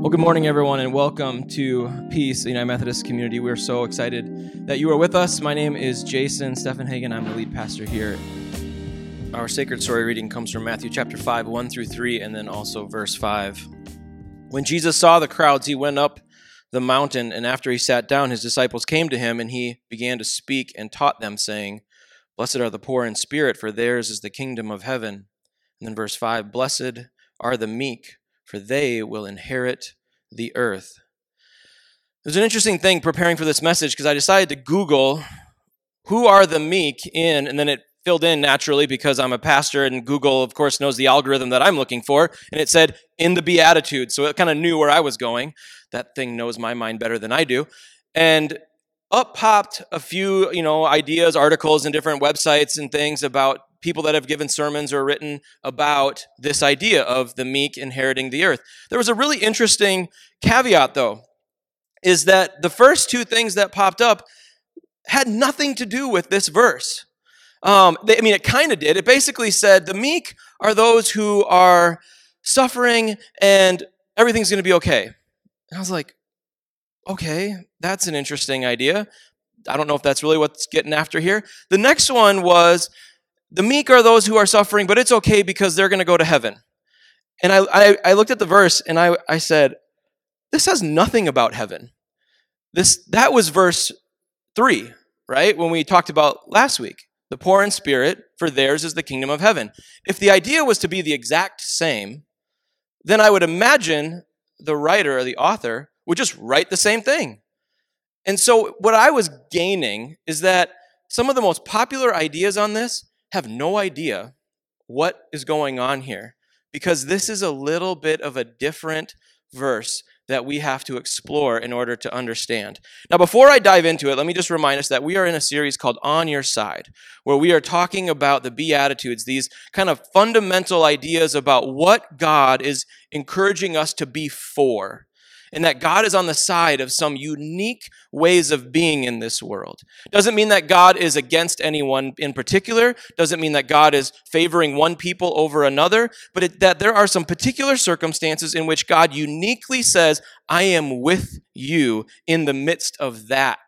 Well, good morning, everyone, and welcome to Peace, the United Methodist community. We're so excited that you are with us. My name is Jason Steffenhagen. I'm the lead pastor here. Our sacred story reading comes from Matthew chapter 5, 1 through 3, and then also verse 5. When Jesus saw the crowds, he went up the mountain, and after he sat down, his disciples came to him, and he began to speak and taught them, saying, Blessed are the poor in spirit, for theirs is the kingdom of heaven. And then verse 5 Blessed are the meek for they will inherit the earth. There's an interesting thing preparing for this message because I decided to Google who are the meek in, and then it filled in naturally because I'm a pastor, and Google, of course, knows the algorithm that I'm looking for, and it said in the Beatitudes. So it kind of knew where I was going. That thing knows my mind better than I do. And up popped a few, you know, ideas, articles, and different websites and things about people that have given sermons or written about this idea of the meek inheriting the earth. There was a really interesting caveat, though, is that the first two things that popped up had nothing to do with this verse. Um, they, I mean, it kind of did. It basically said the meek are those who are suffering and everything's going to be okay. And I was like, okay, that's an interesting idea. I don't know if that's really what's getting after here. The next one was the meek are those who are suffering, but it's okay because they're going to go to heaven. And I, I, I, looked at the verse and I, I said, this has nothing about heaven. This, that was verse three, right? When we talked about last week. The poor in spirit, for theirs is the kingdom of heaven. If the idea was to be the exact same, then I would imagine the writer or the author would just write the same thing. And so what I was gaining is that some of the most popular ideas on this have no idea what is going on here because this is a little bit of a different verse that we have to explore in order to understand. Now, before I dive into it, let me just remind us that we are in a series called On Your Side, where we are talking about the Beatitudes, these kind of fundamental ideas about what God is encouraging us to be for and that God is on the side of some unique ways of being in this world. Doesn't mean that God is against anyone in particular, doesn't mean that God is favoring one people over another, but it, that there are some particular circumstances in which God uniquely says, I am with you in the midst of that.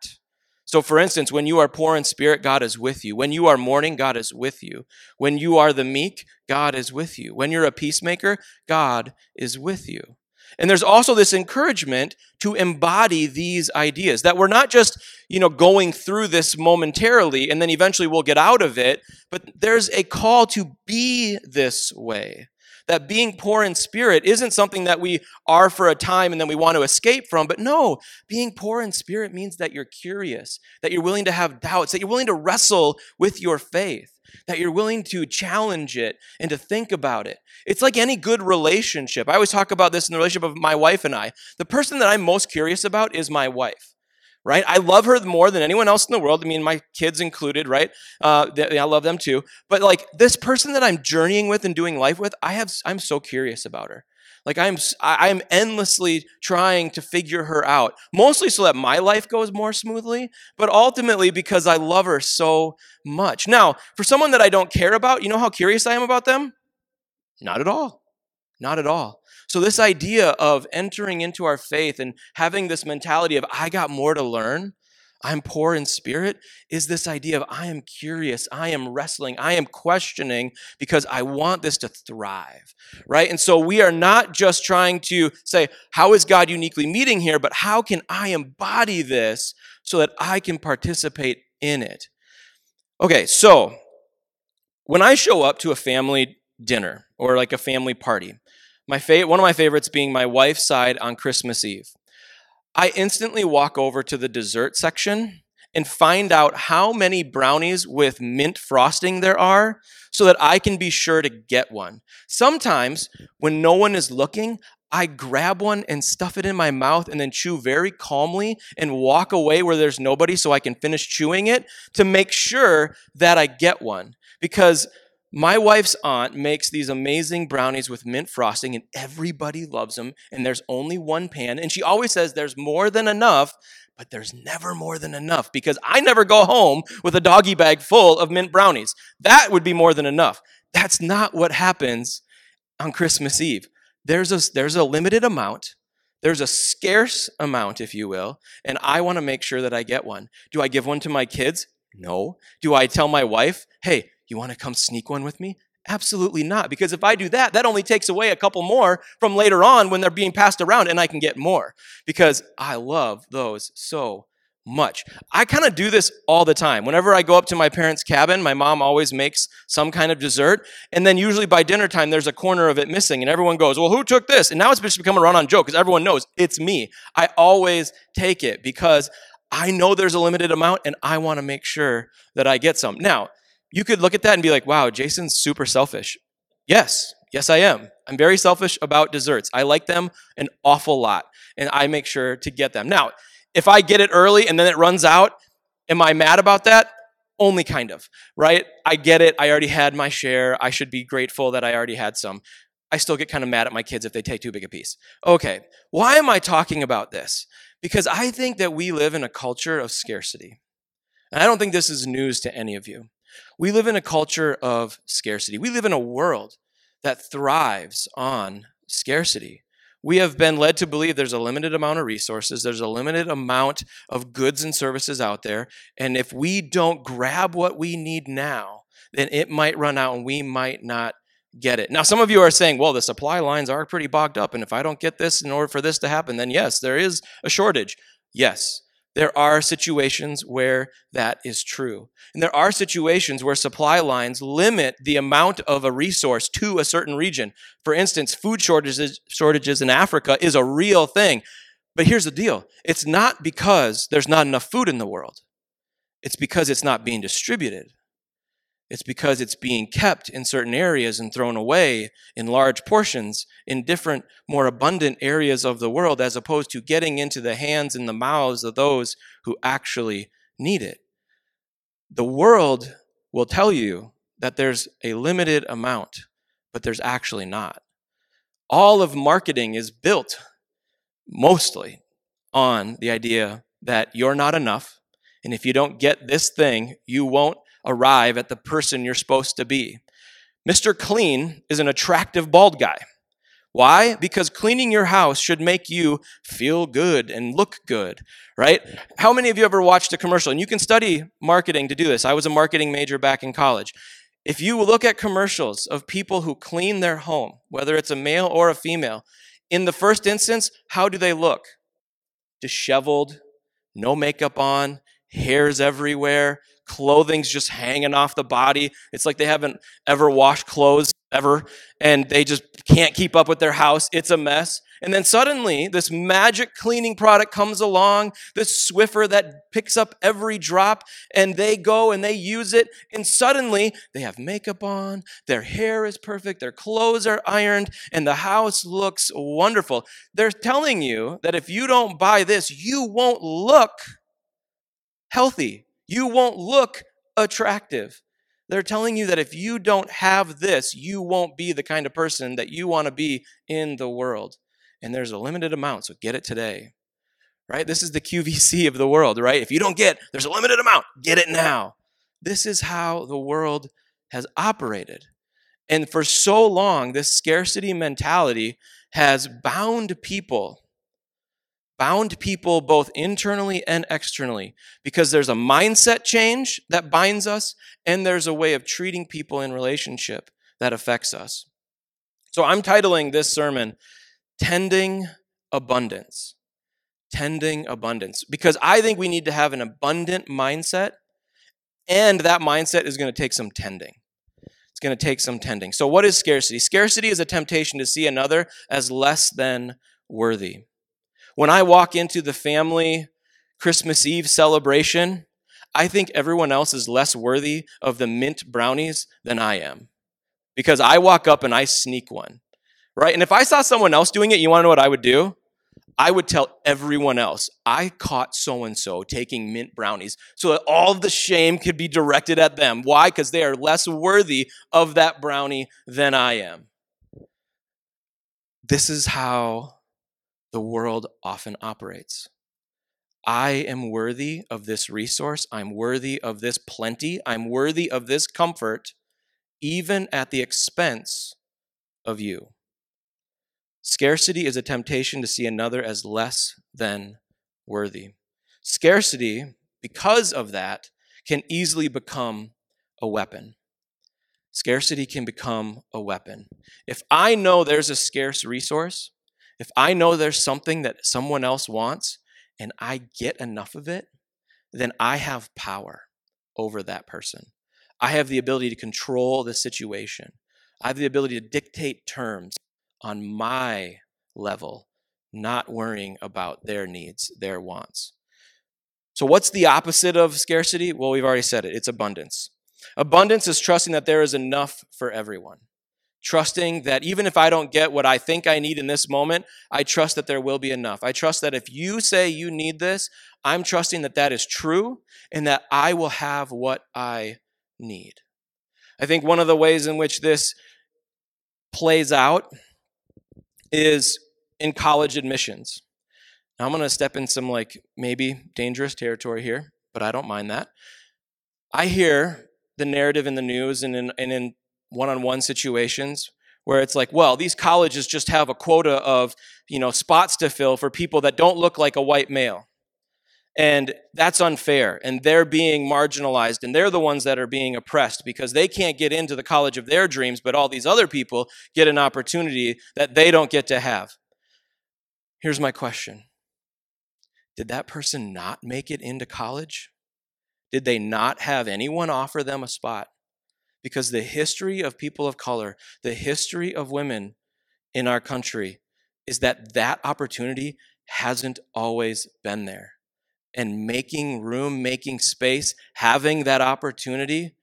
So, for instance, when you are poor in spirit, God is with you. When you are mourning, God is with you. When you are the meek, God is with you. When you're a peacemaker, God is with you. And there's also this encouragement to embody these ideas that we're not just, you know, going through this momentarily and then eventually we'll get out of it, but there's a call to be this way. That being poor in spirit isn't something that we are for a time and then we want to escape from, but no, being poor in spirit means that you're curious, that you're willing to have doubts, that you're willing to wrestle with your faith that you're willing to challenge it and to think about it. It's like any good relationship. I always talk about this in the relationship of my wife and I. The person that I'm most curious about is my wife, right? I love her more than anyone else in the world. I mean, my kids included, right? Uh, I love them too. But like this person that I'm journeying with and doing life with, I have, I'm so curious about her. Like I'm I'm endlessly trying to figure her out, mostly so that my life goes more smoothly, but ultimately because I love her so much. Now, for someone that I don't care about, you know how curious I am about them? Not at all. Not at all. So this idea of entering into our faith and having this mentality of I got more to learn, I'm poor in spirit is this idea of I am curious, I am wrestling, I am questioning because I want this to thrive, right? And so we are not just trying to say, how is God uniquely meeting here, but how can I embody this so that I can participate in it? Okay, so when I show up to a family dinner or like a family party, my fa- one of my favorites being my wife's side on Christmas Eve. I instantly walk over to the dessert section and find out how many brownies with mint frosting there are so that I can be sure to get one. Sometimes, when no one is looking, I grab one and stuff it in my mouth and then chew very calmly and walk away where there's nobody so I can finish chewing it to make sure that I get one. Because my wife's aunt makes these amazing brownies with mint frosting, and everybody loves them. And there's only one pan. And she always says there's more than enough, but there's never more than enough because I never go home with a doggy bag full of mint brownies. That would be more than enough. That's not what happens on Christmas Eve. There's a, there's a limited amount There's a scarce amount, if you will, and I want to make sure that I get one. Do I give one to my kids? No. Do I tell my wife, hey, you want to come sneak one with me? Absolutely not. Because if I do that, that only takes away a couple more from later on when they're being passed around and I can get more. Because I love those so much. I kind of do this all the time. Whenever I go up to my parents' cabin, my mom always makes some kind of dessert. And then usually by dinner time, there's a corner of it missing. And everyone goes, Well, who took this? And now it's just become a run on joke because everyone knows it's me. I always take it because I know there's a limited amount and I want to make sure that I get some. Now, you could look at that and be like, wow, Jason's super selfish. Yes, yes, I am. I'm very selfish about desserts. I like them an awful lot, and I make sure to get them. Now, if I get it early and then it runs out, am I mad about that? Only kind of, right? I get it. I already had my share. I should be grateful that I already had some. I still get kind of mad at my kids if they take too big a piece. Okay, why am I talking about this? Because I think that we live in a culture of scarcity. And I don't think this is news to any of you. We live in a culture of scarcity. We live in a world that thrives on scarcity. We have been led to believe there's a limited amount of resources, there's a limited amount of goods and services out there. And if we don't grab what we need now, then it might run out and we might not get it. Now, some of you are saying, well, the supply lines are pretty bogged up. And if I don't get this in order for this to happen, then yes, there is a shortage. Yes, there are situations where that is true. And there are situations where supply lines limit the amount of a resource to a certain region. For instance, food shortages, shortages in Africa is a real thing. But here's the deal it's not because there's not enough food in the world, it's because it's not being distributed. It's because it's being kept in certain areas and thrown away in large portions in different, more abundant areas of the world, as opposed to getting into the hands and the mouths of those who actually need it. The world will tell you that there's a limited amount, but there's actually not. All of marketing is built mostly on the idea that you're not enough. And if you don't get this thing, you won't arrive at the person you're supposed to be. Mr. Clean is an attractive bald guy. Why? Because cleaning your house should make you feel good and look good, right? How many of you ever watched a commercial? And you can study marketing to do this. I was a marketing major back in college. If you look at commercials of people who clean their home, whether it's a male or a female, in the first instance, how do they look? Disheveled, no makeup on, hairs everywhere, clothing's just hanging off the body. It's like they haven't ever washed clothes ever, and they just can't keep up with their house. It's a mess. And then suddenly, this magic cleaning product comes along, this Swiffer that picks up every drop, and they go and they use it, and suddenly they have makeup on, their hair is perfect, their clothes are ironed, and the house looks wonderful. They're telling you that if you don't buy this, you won't look healthy. You won't look attractive. They're telling you that if you don't have this, you won't be the kind of person that you want to be in the world. And there's a limited amount, so get it today. Right? This is the QVC of the world, right? If you don't get, there's a limited amount, get it now. This is how the world has operated. And for so long, this scarcity mentality has bound people bound people both internally and externally because there's a mindset change that binds us and there's a way of treating people in relationship that affects us. So I'm titling this sermon Tending Abundance. Tending Abundance because I think we need to have an abundant mindset and that mindset is going to take some tending. It's going to take some tending. So, what is scarcity? Scarcity is a temptation to see another as less than worthy. When I walk into the family Christmas Eve celebration, I think everyone else is less worthy of the mint brownies than I am. Because I walk up and I sneak one, right? And if I saw someone else doing it, you want to know what I would do? I would tell everyone else, I caught so and so taking mint brownies so that all the shame could be directed at them. Why? Because they are less worthy of that brownie than I am. This is how the world often operates. I am worthy of this resource. I'm worthy of this plenty. I'm worthy of this comfort, even at the expense of you. Scarcity is a temptation to see another as less than worthy. Scarcity, because of that, can easily become a weapon. Scarcity can become a weapon. If I know there's a scarce resource, if I know there's something that someone else wants and I get enough of it, then I have power over that person. I have the ability to control the situation. I have the ability to dictate terms on my level, not worrying about their needs, their wants. So, what's the opposite of scarcity? Well, we've already said it it's abundance. Abundance is trusting that there is enough for everyone. Trusting that even if I don't get what I think I need in this moment, I trust that there will be enough. I trust that if you say you need this, I'm trusting that that is true and that I will have what I need. I think one of the ways in which this plays out is in college admissions. Now I'm going to step in some like maybe dangerous territory here, but I don't mind that. I hear the narrative in the news and in, and in one-on-one situations where it's like, well, these colleges just have a quota of, you know, spots to fill for people that don't look like a white male. And that's unfair. And they're being marginalized. And they're the ones that are being oppressed because they can't get into the college of their dreams, but all these other people get an opportunity that they don't get to have. Here's my question Did that person not make it into college? Did they not have anyone offer them a spot? Because the history of people of color, the history of women in our country, is that that opportunity hasn't always been there. And making room, making space, having that opportunity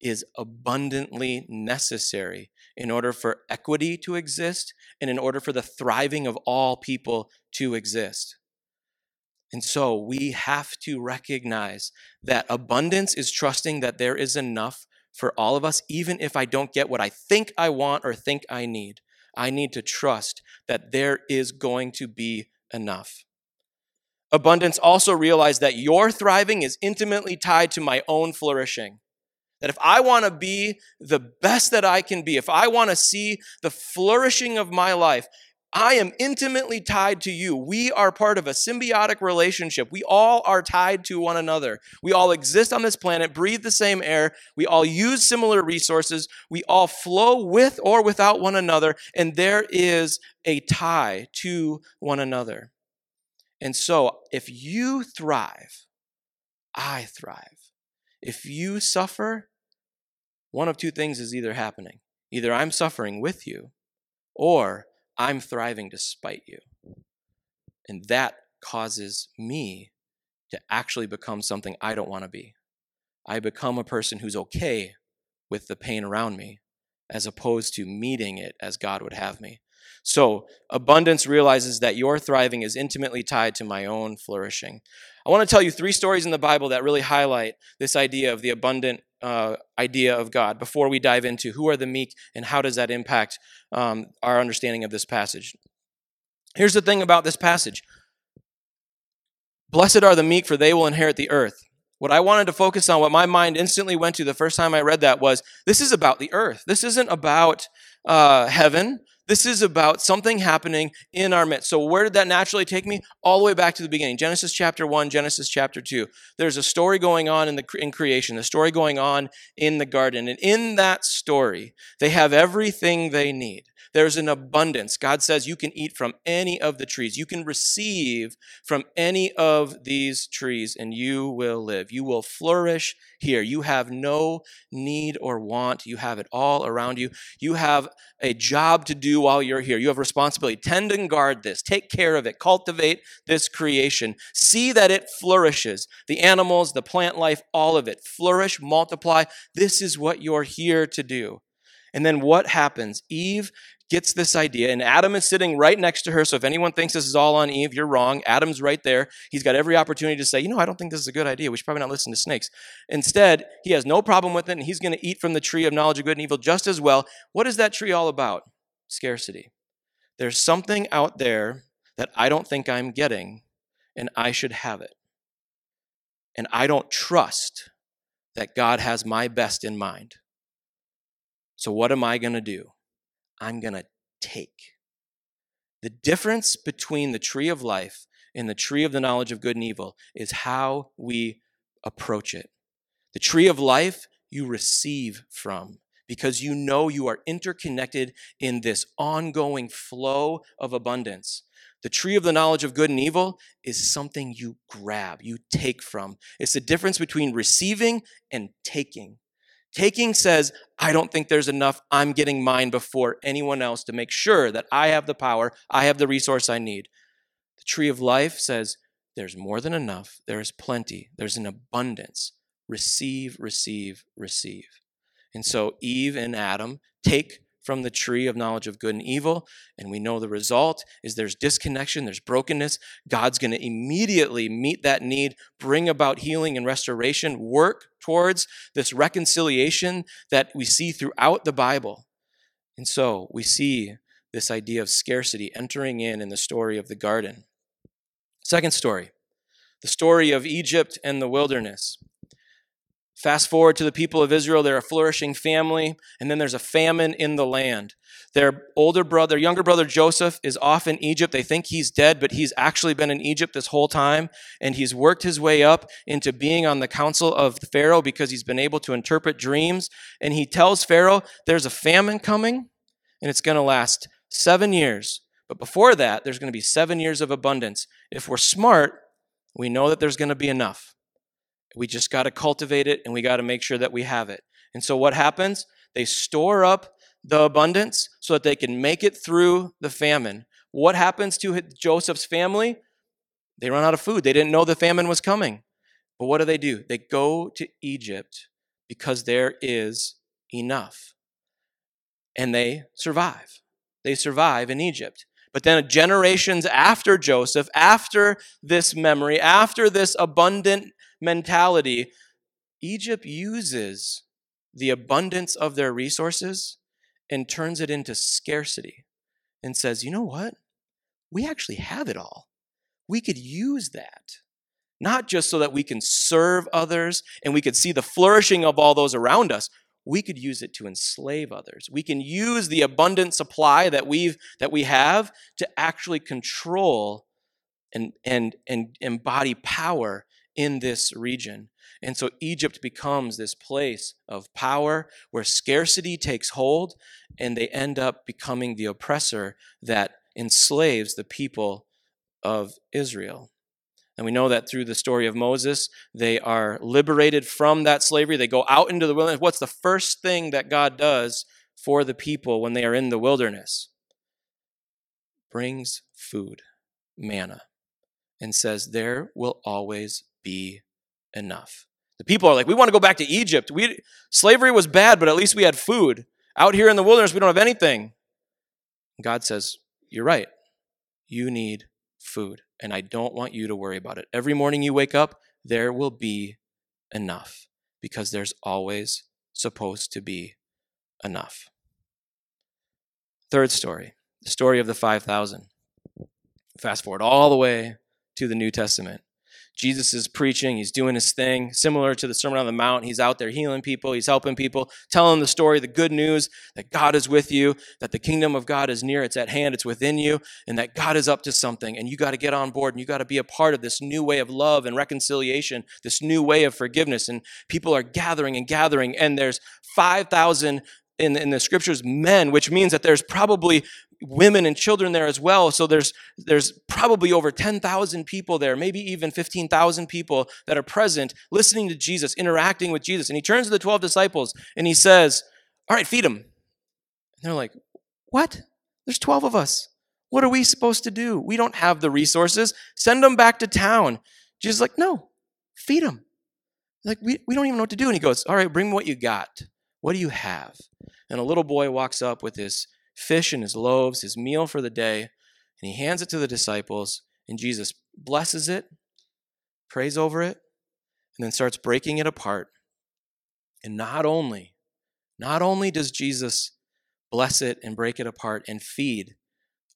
is abundantly necessary in order for equity to exist and in order for the thriving of all people to exist. And so we have to recognize that abundance is trusting that there is enough for all of us, even if I don't get what I think I want or think I need. I need to trust that there is going to be enough. Abundance also realize that your thriving is intimately tied to my own flourishing. That if I want to be the best that I can be, if I want to see the flourishing of my life, I am intimately tied to you. We are part of a symbiotic relationship. We all are tied to one another. We all exist on this planet, breathe the same air. We all use similar resources. We all flow with or without one another, and there is a tie to one another. And so, if you thrive, I thrive. If you suffer, one of two things is either happening. Either I'm suffering with you, or I'm thriving despite you. And that causes me to actually become something I don't want to be. I become a person who's okay with the pain around me as opposed to meeting it as God would have me. So, abundance realizes that your thriving is intimately tied to my own flourishing. I want to tell you three stories in the Bible that really highlight this idea of the abundant uh, idea of God before we dive into who are the meek and how does that impact um, our understanding of this passage. Here's the thing about this passage Blessed are the meek, for they will inherit the earth. What I wanted to focus on, what my mind instantly went to the first time I read that was this is about the earth. This isn't about uh, heaven. This is about something happening in our midst. So, where did that naturally take me? All the way back to the beginning Genesis chapter 1, Genesis chapter 2. There's a story going on in, the, in creation, a story going on in the garden. And in that story, they have everything they need. There's an abundance. God says you can eat from any of the trees. You can receive from any of these trees, and you will live. You will flourish here. You have no need or want. You have it all around you. You have a job to do while you're here. You have responsibility. Tend and guard this. Take care of it. Cultivate this creation. See that it flourishes. The animals, the plant life, all of it. Flourish, multiply. This is what you're here to do. And then what happens? Eve gets this idea, and Adam is sitting right next to her. So if anyone thinks this is all on Eve, you're wrong. Adam's right there. He's got every opportunity to say, you know, I don't think this is a good idea. We should probably not listen to snakes. Instead, he has no problem with it, and he's going to eat from the tree of knowledge of good and evil just as well. What is that tree all about? Scarcity. There's something out there that I don't think I'm getting, and I should have it. And I don't trust that God has my best in mind. So, what am I going to do? I'm going to take. The difference between the tree of life and the tree of the knowledge of good and evil is how we approach it. The tree of life you receive from because you know you are interconnected in this ongoing flow of abundance. The tree of the knowledge of good and evil is something you grab, you take from. It's the difference between receiving and taking. Taking says, I don't think there's enough. I'm getting mine before anyone else to make sure that I have the power, I have the resource I need. The tree of life says, there's more than enough. There is plenty. There's an abundance. Receive, receive, receive. And so Eve and Adam take from the tree of knowledge of good and evil. And we know the result is there's disconnection, there's brokenness. God's going to immediately meet that need, bring about healing and restoration, work towards this reconciliation that we see throughout the Bible. And so we see this idea of scarcity entering in in the story of the garden. Second story, the story of Egypt and the wilderness. Fast forward to the people of Israel, they're a flourishing family, and then there's a famine in the land. Their older brother, their younger brother Joseph is off in Egypt. They think he's dead, but he's actually been in Egypt this whole time, and he's worked his way up into being on the council of Pharaoh because he's been able to interpret dreams. And he tells Pharaoh, There's a famine coming, and it's going to last seven years. But before that, there's going to be seven years of abundance. If we're smart, we know that there's going to be enough. We just got to cultivate it and we got to make sure that we have it. And so what happens? They store up the abundance so that they can make it through the famine. What happens to Joseph's family? They run out of food. They didn't know the famine was coming. But what do they do? They go to Egypt because there is enough. And they survive. They survive in Egypt. But then generations after Joseph, after this memory, after this abundant mentality, Egypt uses the abundance of their resources and turns it into scarcity and says, you know what? We actually have it all. We could use that. Not just so that we can serve others and we could see the flourishing of all those around us. We could use it to enslave others. We can use the abundant supply that we've that we have to actually control and and and embody power in this region. And so Egypt becomes this place of power where scarcity takes hold, and they end up becoming the oppressor that enslaves the people of Israel. And we know that through the story of Moses, they are liberated from that slavery. They go out into the wilderness. What's the first thing that God does for the people when they are in the wilderness? Brings food, manna, and says, There will always be enough. The people are like, we want to go back to Egypt. We, slavery was bad, but at least we had food. Out here in the wilderness, we don't have anything. God says, You're right. You need food, and I don't want you to worry about it. Every morning you wake up, there will be enough because there's always supposed to be enough. Third story the story of the 5,000. Fast forward all the way to the New Testament. Jesus is preaching, he's doing his thing, similar to the Sermon on the Mount. He's out there healing people, he's helping people, telling the story, the good news that God is with you, that the kingdom of God is near, it's at hand, it's within you, and that God is up to something. And you got to get on board and you got to be a part of this new way of love and reconciliation, this new way of forgiveness. And people are gathering and gathering, and there's 5,000 in, in the scriptures men, which means that there's probably women and children there as well. So there's there's probably over 10,000 people there, maybe even 15,000 people that are present, listening to Jesus, interacting with Jesus. And he turns to the 12 disciples and he says, "All right, feed them." And they're like, "What? There's 12 of us. What are we supposed to do? We don't have the resources. Send them back to town." Jesus like, "No, feed them." Like we, we don't even know what to do. And he goes, "All right, bring what you got. What do you have?" And a little boy walks up with his fish and his loaves, his meal for the day, and he hands it to the disciples, and Jesus blesses it, prays over it, and then starts breaking it apart. And not only, not only does Jesus bless it and break it apart and feed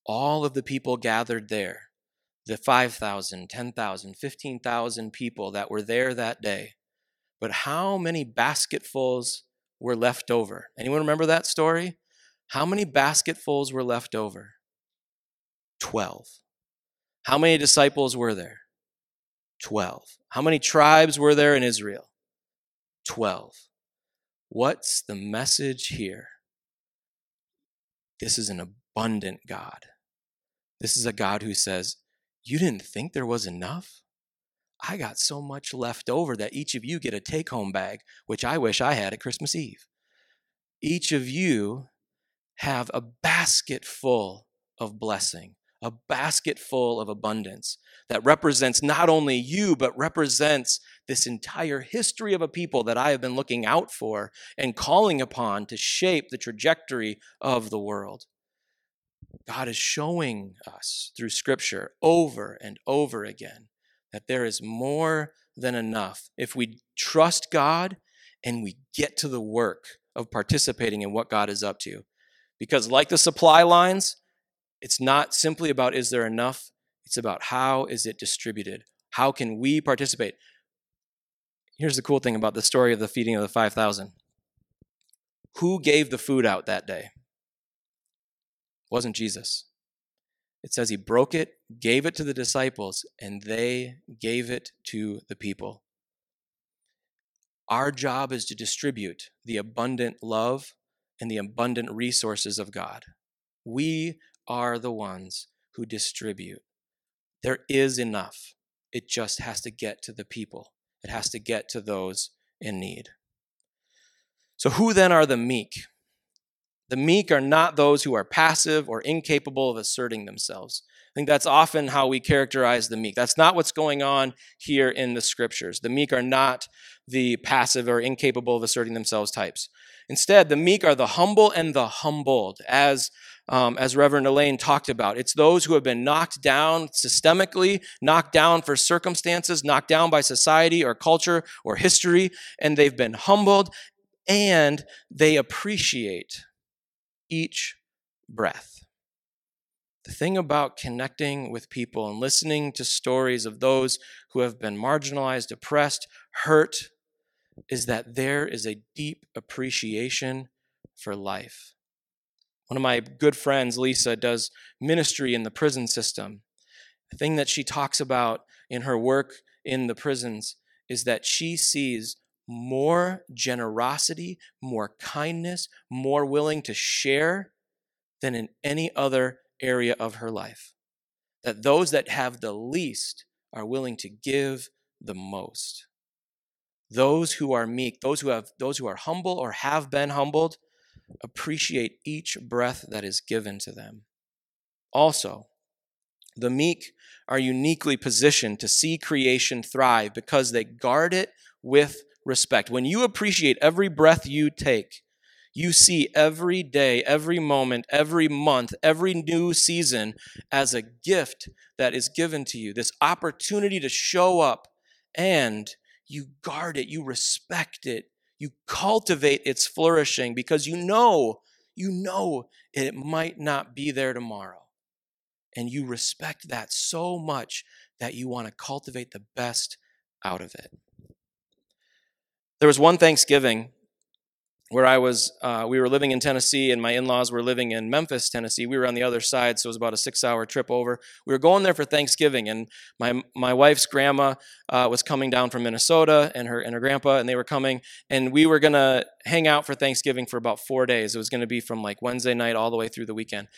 all of the people gathered there, the 5,000, 10,000, 15,000 people that were there that day, but how many basketfuls were left over? Anyone remember that story? How many basketfuls were left over? 12. How many disciples were there? 12. How many tribes were there in Israel? 12. What's the message here? This is an abundant God. This is a God who says, You didn't think there was enough? I got so much left over that each of you get a take home bag, which I wish I had at Christmas Eve. Each of you have a basket full of blessing, a basket full of abundance that represents not only you, but represents this entire history of a people that I have been looking out for and calling upon to shape the trajectory of the world. God is showing us through Scripture over and over again that there is more than enough if we trust God and we get to the work of participating in what God is up to. Because, like the supply lines, it's not simply about is there enough, it's about how is it distributed? How can we participate? Here's the cool thing about the story of the feeding of the 5,000 who gave the food out that day? It wasn't Jesus. It says he broke it, gave it to the disciples, and they gave it to the people. Our job is to distribute the abundant love and the abundant resources of God. We are the ones who distribute. There is enough. It just has to get to the people, it has to get to those in need. So, who then are the meek? The meek are not those who are passive or incapable of asserting themselves. I think that's often how we characterize the meek. That's not what's going on here in the scriptures. The meek are not the passive or incapable of asserting themselves types. Instead, the meek are the humble and the humbled, as, um, as Reverend Elaine talked about. It's those who have been knocked down systemically, knocked down for circumstances, knocked down by society or culture or history, and they've been humbled and they appreciate each breath. The thing about connecting with people and listening to stories of those who have been marginalized, oppressed, hurt, is that there is a deep appreciation for life. One of my good friends, Lisa, does ministry in the prison system. The thing that she talks about in her work in the prisons is that she sees more generosity, more kindness, more willing to share than in any other area of her life. That those that have the least are willing to give the most. Those who are meek, those who have those who are humble or have been humbled, appreciate each breath that is given to them. Also, the meek are uniquely positioned to see creation thrive because they guard it with respect. When you appreciate every breath you take, you see every day, every moment, every month, every new season as a gift that is given to you, this opportunity to show up and you guard it, you respect it, you cultivate its flourishing because you know, you know it might not be there tomorrow. And you respect that so much that you want to cultivate the best out of it. There was one Thanksgiving where I was, uh, we were living in Tennessee, and my in laws were living in Memphis, Tennessee. We were on the other side, so it was about a six hour trip over. We were going there for Thanksgiving, and my, my wife's grandma uh, was coming down from Minnesota, and her, and her grandpa, and they were coming, and we were to hang out for Thanksgiving for about four days. It was to be from like Wednesday night all the way through the weekend.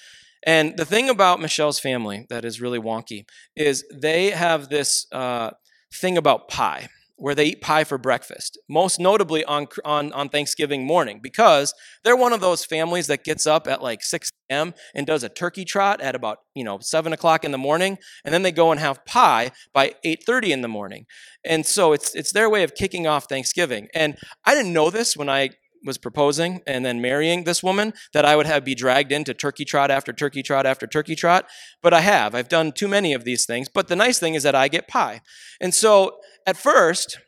And the thing about Michelle's family that is really wonky is they have this uh, thing about pie where they eat pie for breakfast, most notably on, on, on Thanksgiving morning, because they're one of those families that gets up at like 6 a.m. and does a turkey trot at about, you know, 7 o'clock in the morning, and then they go and have pie by 8.30 in the morning. And so it's, it's their way of kicking off Thanksgiving. And I didn't know this when I was proposing and then marrying this woman that I would have be dragged into turkey trot after turkey trot after turkey trot, but I have. I've done too many of these things. But the nice thing is that I get pie. And so at first,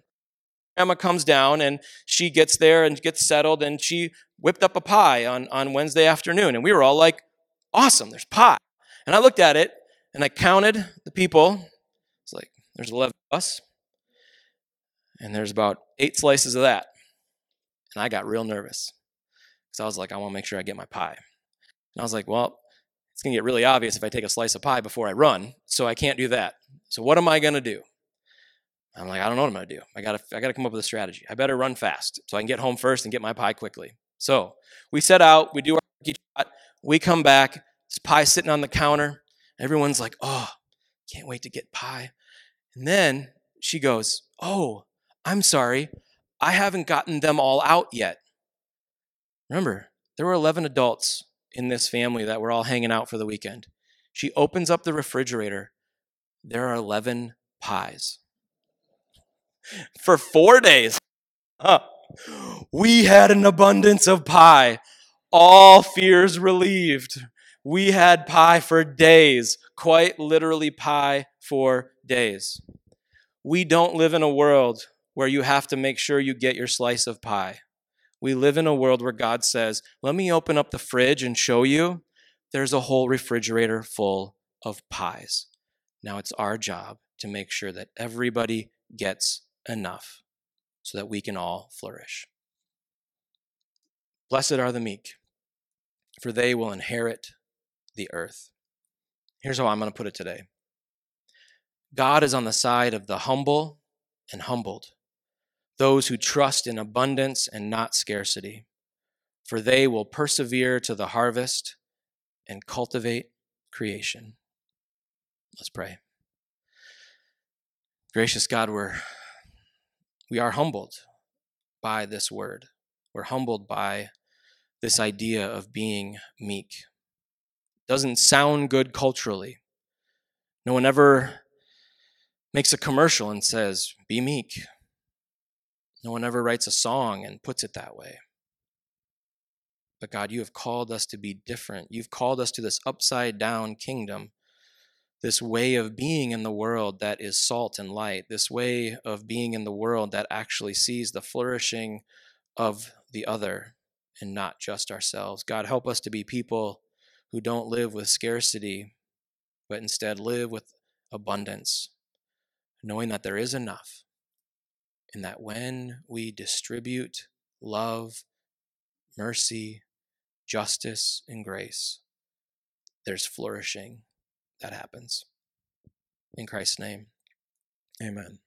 Emma comes down and she gets there and gets settled and she whipped up a pie on, on Wednesday afternoon. And we were all like, awesome, there's pie. And I looked at it and I counted the people. It's like, there's 11 of us. And there's about eight slices of that. And I got real nervous because I was like, I want to make sure I get my pie. And I was like, well, it's going to get really obvious if I take a slice of pie before I run. So I can't do that. So what am I going to do? I'm like, I don't know what I'm going to do. I got to I got to come up with a strategy. I better run fast so I can get home first and get my pie quickly. So we set out, we do our shot, we come back, this pie sitting on the counter. Everyone's like, oh, can't wait to get pie. And then she goes, oh, I'm sorry, I haven't gotten them all out yet. Remember, there were 11 adults in this family that were all hanging out for the weekend. She opens up the refrigerator. There are 11 pies. For four days, huh, we had an abundance of pie. All fears relieved. We had pie for days, quite literally, pie for days. We don't live in a world where you have to make sure you get your slice of pie. We live in a world where God says, Let me open up the fridge and show you there's a whole refrigerator full of pies. Now it's our job to make sure that everybody gets enough so that we can all flourish. Blessed are the meek, for they will inherit the earth. Here's how I'm going to put it today God is on the side of the humble and humbled those who trust in abundance and not scarcity, for they will persevere to the harvest and cultivate creation. Let's pray. Gracious God, we're, we are humbled by this word. We're humbled by this idea of being meek. Doesn't sound good culturally. No one ever makes a commercial and says, Be meek. No one ever writes a song and puts it that way. But God, you have called us to be different. You've called us to this upside down kingdom, this way of being in the world that is salt and light, this way of being in the world that actually sees the flourishing of the other and not just ourselves. God, help us to be people who don't live with scarcity, but instead live with abundance, knowing that there is enough and that when we distribute love, mercy, justice, and grace, there's flourishing that happens. In Christ's name, amen.